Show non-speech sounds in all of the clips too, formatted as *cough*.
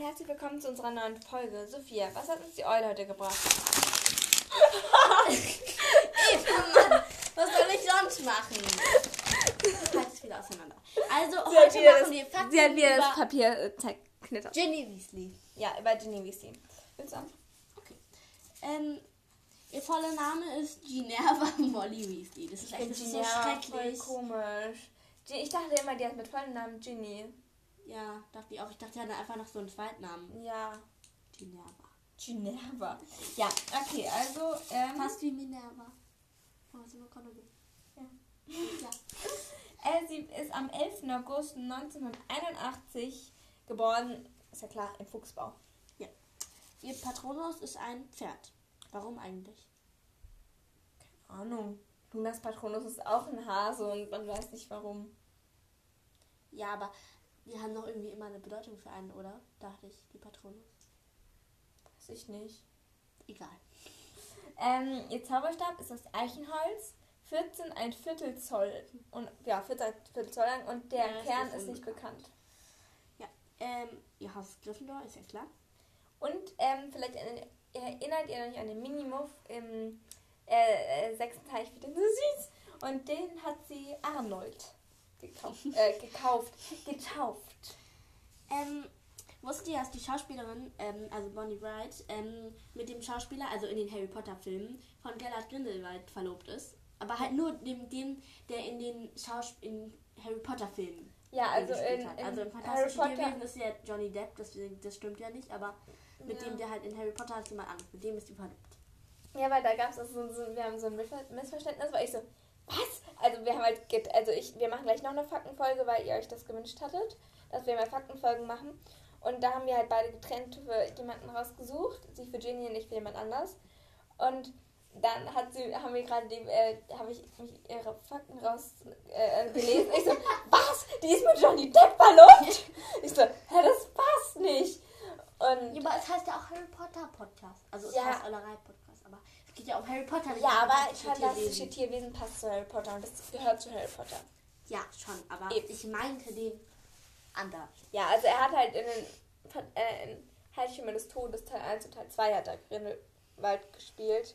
und herzlich willkommen zu unserer neuen Folge. Sophia, was hat uns die Eule heute gebracht? Mann, *laughs* was soll ich sonst machen? Halt es wieder auseinander. Also, Sie heute wieder machen wir Fakten sie hat wieder das über Papier äh, zerknittert. Ginny Weasley. Ja, über Ginny Weasley. Willst du an? Okay. Ähm, ihr voller Name ist Ginerva *laughs* Molly Weasley. Das ist echt das ist so voll schrecklich. komisch. Ich dachte immer, die hat mit vollem Namen Ginny. Ja, dachte ich auch. Ich dachte, hat einfach noch so einen Zweitnamen. Ja. Ginerva. Ginerva. Ja, okay, also, ähm, Fast wie Minerva. Oh, wir gerade gut. Ja. Ja. *laughs* äh, sie ist am 11. August 1981 geboren. Ist ja klar, in Fuchsbau. Ihr Patronus ist ein Pferd. Warum eigentlich? Keine Ahnung. Lunas Patronus ist auch ein Hase und man weiß nicht warum. Ja, aber die haben doch irgendwie immer eine Bedeutung für einen, oder? Dachte ich, die Patronus. Weiß ich nicht. Egal. Ähm, ihr Zauberstab ist aus Eichenholz, 14 ein Viertel Zoll und ja, 14 ein Viertel Zoll lang und der Ja, Kern ist ist nicht bekannt. Ja, ähm, ihr Haus Gryffindor, ist ja klar. Und ähm, vielleicht erinn- erinnert ihr euch an den Minimuff im äh, äh, sechsten Teil, ich finde den so süß. Und den hat sie Arnold gekauft, äh, gekauft, getauft. Ähm, wusstet ihr, dass die Schauspielerin, ähm, also Bonnie Wright, ähm, mit dem Schauspieler, also in den Harry Potter Filmen, von Gellert Grindelwald verlobt ist? Aber halt nur dem, dem der in den Schaus in Harry Potter Filmen Ja, also in, in also im Harry Potter. Tierwesen ist ja Johnny Depp, deswegen, das stimmt ja nicht, aber mit Ja. dem, der halt in Harry Potter hat jemand anderes, mit dem ist die verlobt. Ja, weil da gab es so, so, wir haben so ein Missver- Missverständnis, weil ich so, was? Also wir haben halt, also ich, wir machen gleich noch eine Faktenfolge, weil ihr euch das gewünscht hattet, dass wir mal Faktenfolgen machen. Und da haben wir halt beide getrennt für jemanden rausgesucht, sie für Ginny und ich für jemand anders. Und dann hat sie, haben wir gerade die, äh, habe ich mich ihre Fakten raus äh, gelesen. Ich so, *laughs* was? Die ist mit Johnny Depp verlobt? Ich so, hä, das passt nicht. Und Ja, aber es heißt ja auch Harry Potter Podcast. Also es Ja. heißt Eulerei Podcast, geht ja um Harry Potter. ja, aber fantastische Tierwesen. Tierwesen passt zu Harry Potter und das gehört zu Harry Potter. Ja, schon, aber Eben. ich meinte den anders. Ja, also er hat halt in den äh, in Heiligtümer des Todes Teil 1 und Teil 2 hat er Grindelwald gespielt.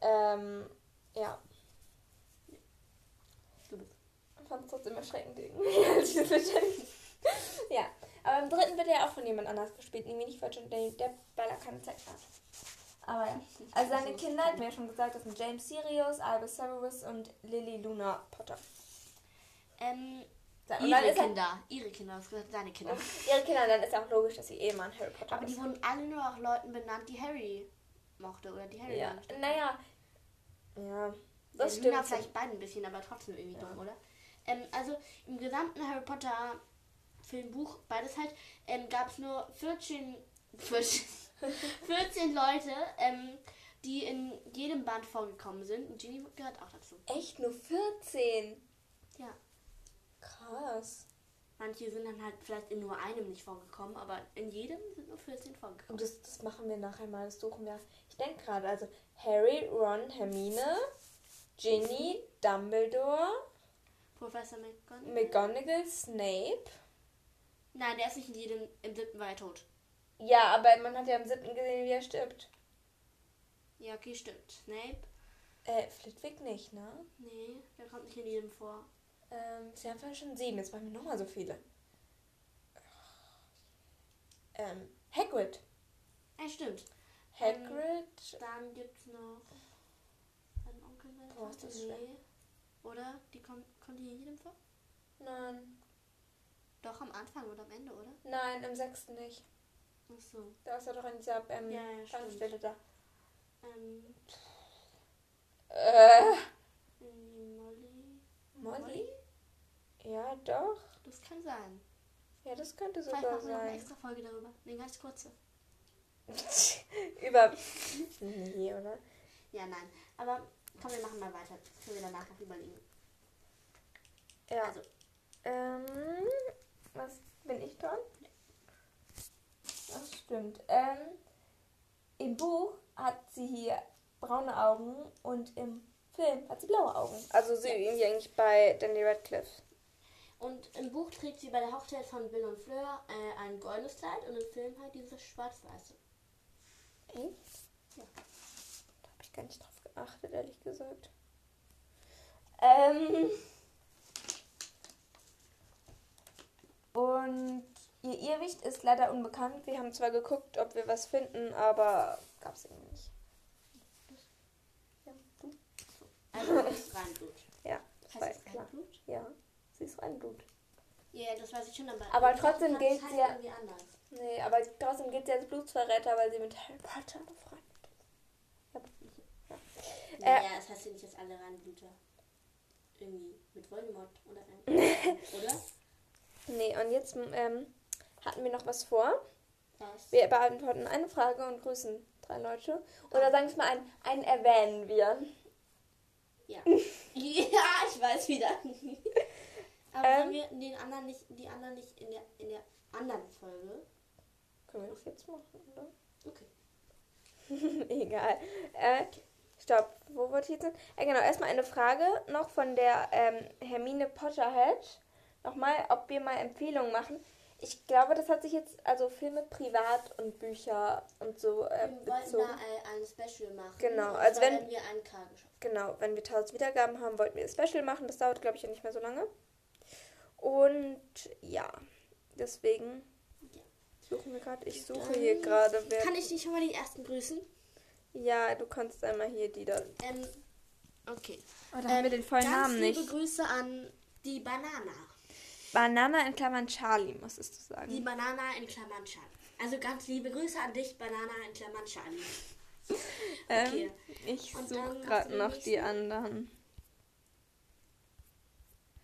Ähm, ja. Ich fand es trotzdem erschreckend *laughs* Ja, aber im dritten wird er auch von jemand anders gespielt, nämlich nicht von John Depp, weil er keine Zeit hat. Aber ja. Also seine Kinder, hat mir ja schon gesagt, das sind James Sirius, Albus Severus und Lily Luna Potter. Ähm, Und ihre er, Kinder. Ihre Kinder, das gesagt seine Kinder. ihre Kinder, dann ist ja auch logisch, dass sie eh mal ein Harry Potter Aber die ist. wurden alle nur auch Leuten benannt, die Harry mochte oder die Harry Ja, mochte. naja. Ja, Ja, das Luna stimmt. vielleicht beide ein bisschen, aber trotzdem irgendwie Ja. dumm, oder? Ähm, also im gesamten Harry Potter Filmbuch, beides halt, ähm, gab es nur 14, 14, *laughs* *laughs* 14 Leute, ähm, die in jedem Band vorgekommen sind. Und Ginny gehört auch dazu. Echt nur 14? Ja. Krass. Manche sind dann halt vielleicht in nur einem nicht vorgekommen, aber in jedem sind nur 14 vorgekommen. Und das, das machen wir nachher mal, das suchen wir. Ich denke gerade, also Harry, Ron, Hermine, Ginny, Dumbledore, Professor McGonagall? McGonagall, Snape. Nein, der ist nicht in jedem, im siebten war er tot. Ja, aber man hat ja am siebten gesehen, wie er stirbt. Ja, okay, stimmt. Snape? Äh, Flitwick nicht, ne? Nee, der kommt nicht in jedem vor. Ähm, sie haben vorhin schon sieben, jetzt machen wir nochmal so viele. Ähm, Hagrid. Ja, stimmt. Hagrid. Dann gibt's noch einen Onkel. der Boah, ist das nee. Oder? Die kommt, kommt die in jedem vor? Nein. Doch am Anfang oder am Ende, oder? Nein, im sechsten nicht. Ach so. Da ist er doch in dieser ähm, Ja, ja. Tankstelle da. Ähm, Äh, Molly. Molly? Ja, doch. Das kann sein. Ja, das könnte Vielleicht sogar machen wir noch eine sein. extra Folge darüber. Eine ganz kurze. *laughs* Über. *laughs* Nee, oder? Ja, nein. Aber komm, wir machen mal weiter. Können wir danach noch überlegen. Ja. Also, Ähm, was bin ich dran? Stimmt. Ähm, Im Buch hat sie hier braune Augen und im Film hat sie blaue Augen. Also sie irgendwie eigentlich bei Danny Radcliffe. Und im Buch trägt sie bei der Hochzeit von Bill und Fleur äh, ein goldenes Kleid und im Film halt dieses schwarz-weiße. Echt? Ja. Da habe ich gar nicht drauf geachtet, ehrlich gesagt. Ähm. Und ihr Irrwicht ist leider unbekannt. Wir haben zwar geguckt, ob wir was finden, aber gab es irgendwie nicht. Ja, du? Also das ist Reinblut. Ja, das war Heißt es klar. Reinblut? Ja, sie ist Reinblut. Ja, das weiß ich schon, aber. Aber trotzdem das gilt heißt sie ja- irgendwie anders. Nee, aber trotzdem gilt sie als Blutsverräter, weil sie mit Harry Potter befreundet ist. Ja. Ja. Naja, es heißt ja nicht, dass alle Reinbluter irgendwie mit Voldemort oder *laughs* oder? Nee, und jetzt ähm, hatten wir noch was vor. Was? Wir beantworten eine Frage und grüßen drei Leute. Oder sagen wir mal, einen, einen erwähnen wir. Ja. *laughs* ja, ich weiß wieder. Aber Ähm. haben wir den anderen nicht, die anderen nicht in der, in der anderen Folge? Können wir das jetzt machen, oder? Okay. *laughs* Egal. Äh, stopp. Wo wollte ich jetzt hin? Äh, genau, erstmal eine Frage noch von der ähm, Hermine Potterhead. Nochmal, ob wir mal Empfehlungen machen. Ich glaube, das hat sich jetzt, also Filme privat und Bücher und so äh, Wir wollten da bezogen. ein Special machen. Genau, also wenn- wir einen K geschafft Genau, wenn wir 1000 Wiedergaben haben, wollten wir ein Special machen. Das dauert, glaube ich, ja nicht mehr so lange. Und ja, deswegen suchen wir gerade. Ich suche Dann hier gerade. Kann ich nicht schon mal die ersten grüßen? ja, du kannst einmal hier die da. Ähm, okay. Oh, da haben wir den vollen Ganz Namen liebe nicht. Grüße an die Banana. Banana in Klammern Charlie, musstest du Die sagen. Banana in Klammern Charlie. Also ganz liebe Grüße an dich, Banana in Klammern Charlie. okay. Ähm, ich suche gerade noch die anderen.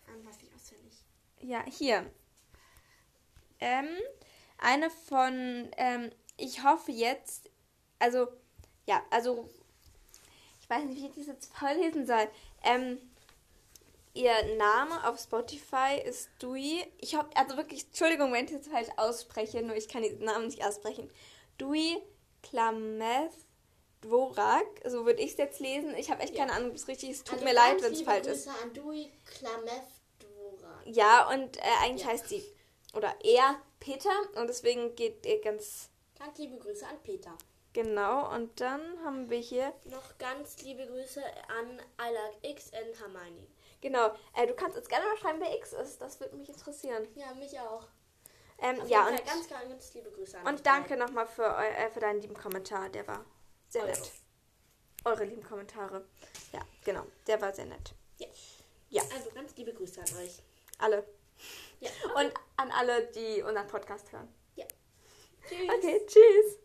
An was ich auswendig. Ja, hier. Ähm, eine von, ähm, ich hoffe jetzt, also, ja, also, ich weiß nicht, wie ich das jetzt vorlesen soll. Ähm, ihr Name auf Spotify ist Dui. Ich hoffe, also wirklich, Entschuldigung, wenn ich das falsch ausspreche, nur ich kann den Namen nicht aussprechen. Dui Klameth Dvorak, so würde ich es jetzt lesen. Ich habe echt Ja. keine Ahnung, ob es richtig ist. Tut Also mir leid, wenn es liebe falsch Grüße ist. an Dui Klamev Dvora. Ja, und äh, eigentlich Ja. heißt sie, oder er Peter, und deswegen geht er ganz Ganz liebe Grüße an Peter. genau. Und dann haben wir hier, Noch ganz liebe Grüße an I like X and Hermione. Genau, äh, du kannst uns gerne mal schreiben, wer X ist, das würde mich interessieren. Ja, mich auch. Ähm, ja, jeden und, Fall ganz, ganz, ganz liebe Grüße an und danke nochmal für, äh, für deinen lieben Kommentar, der war sehr Eure. nett. Eure lieben Kommentare. Ja, genau, der war sehr nett. Ja. Ja. Also ganz liebe Grüße an euch. Alle. Ja. Und an alle, die unseren Podcast hören. Tschüss. Okay, tschüss.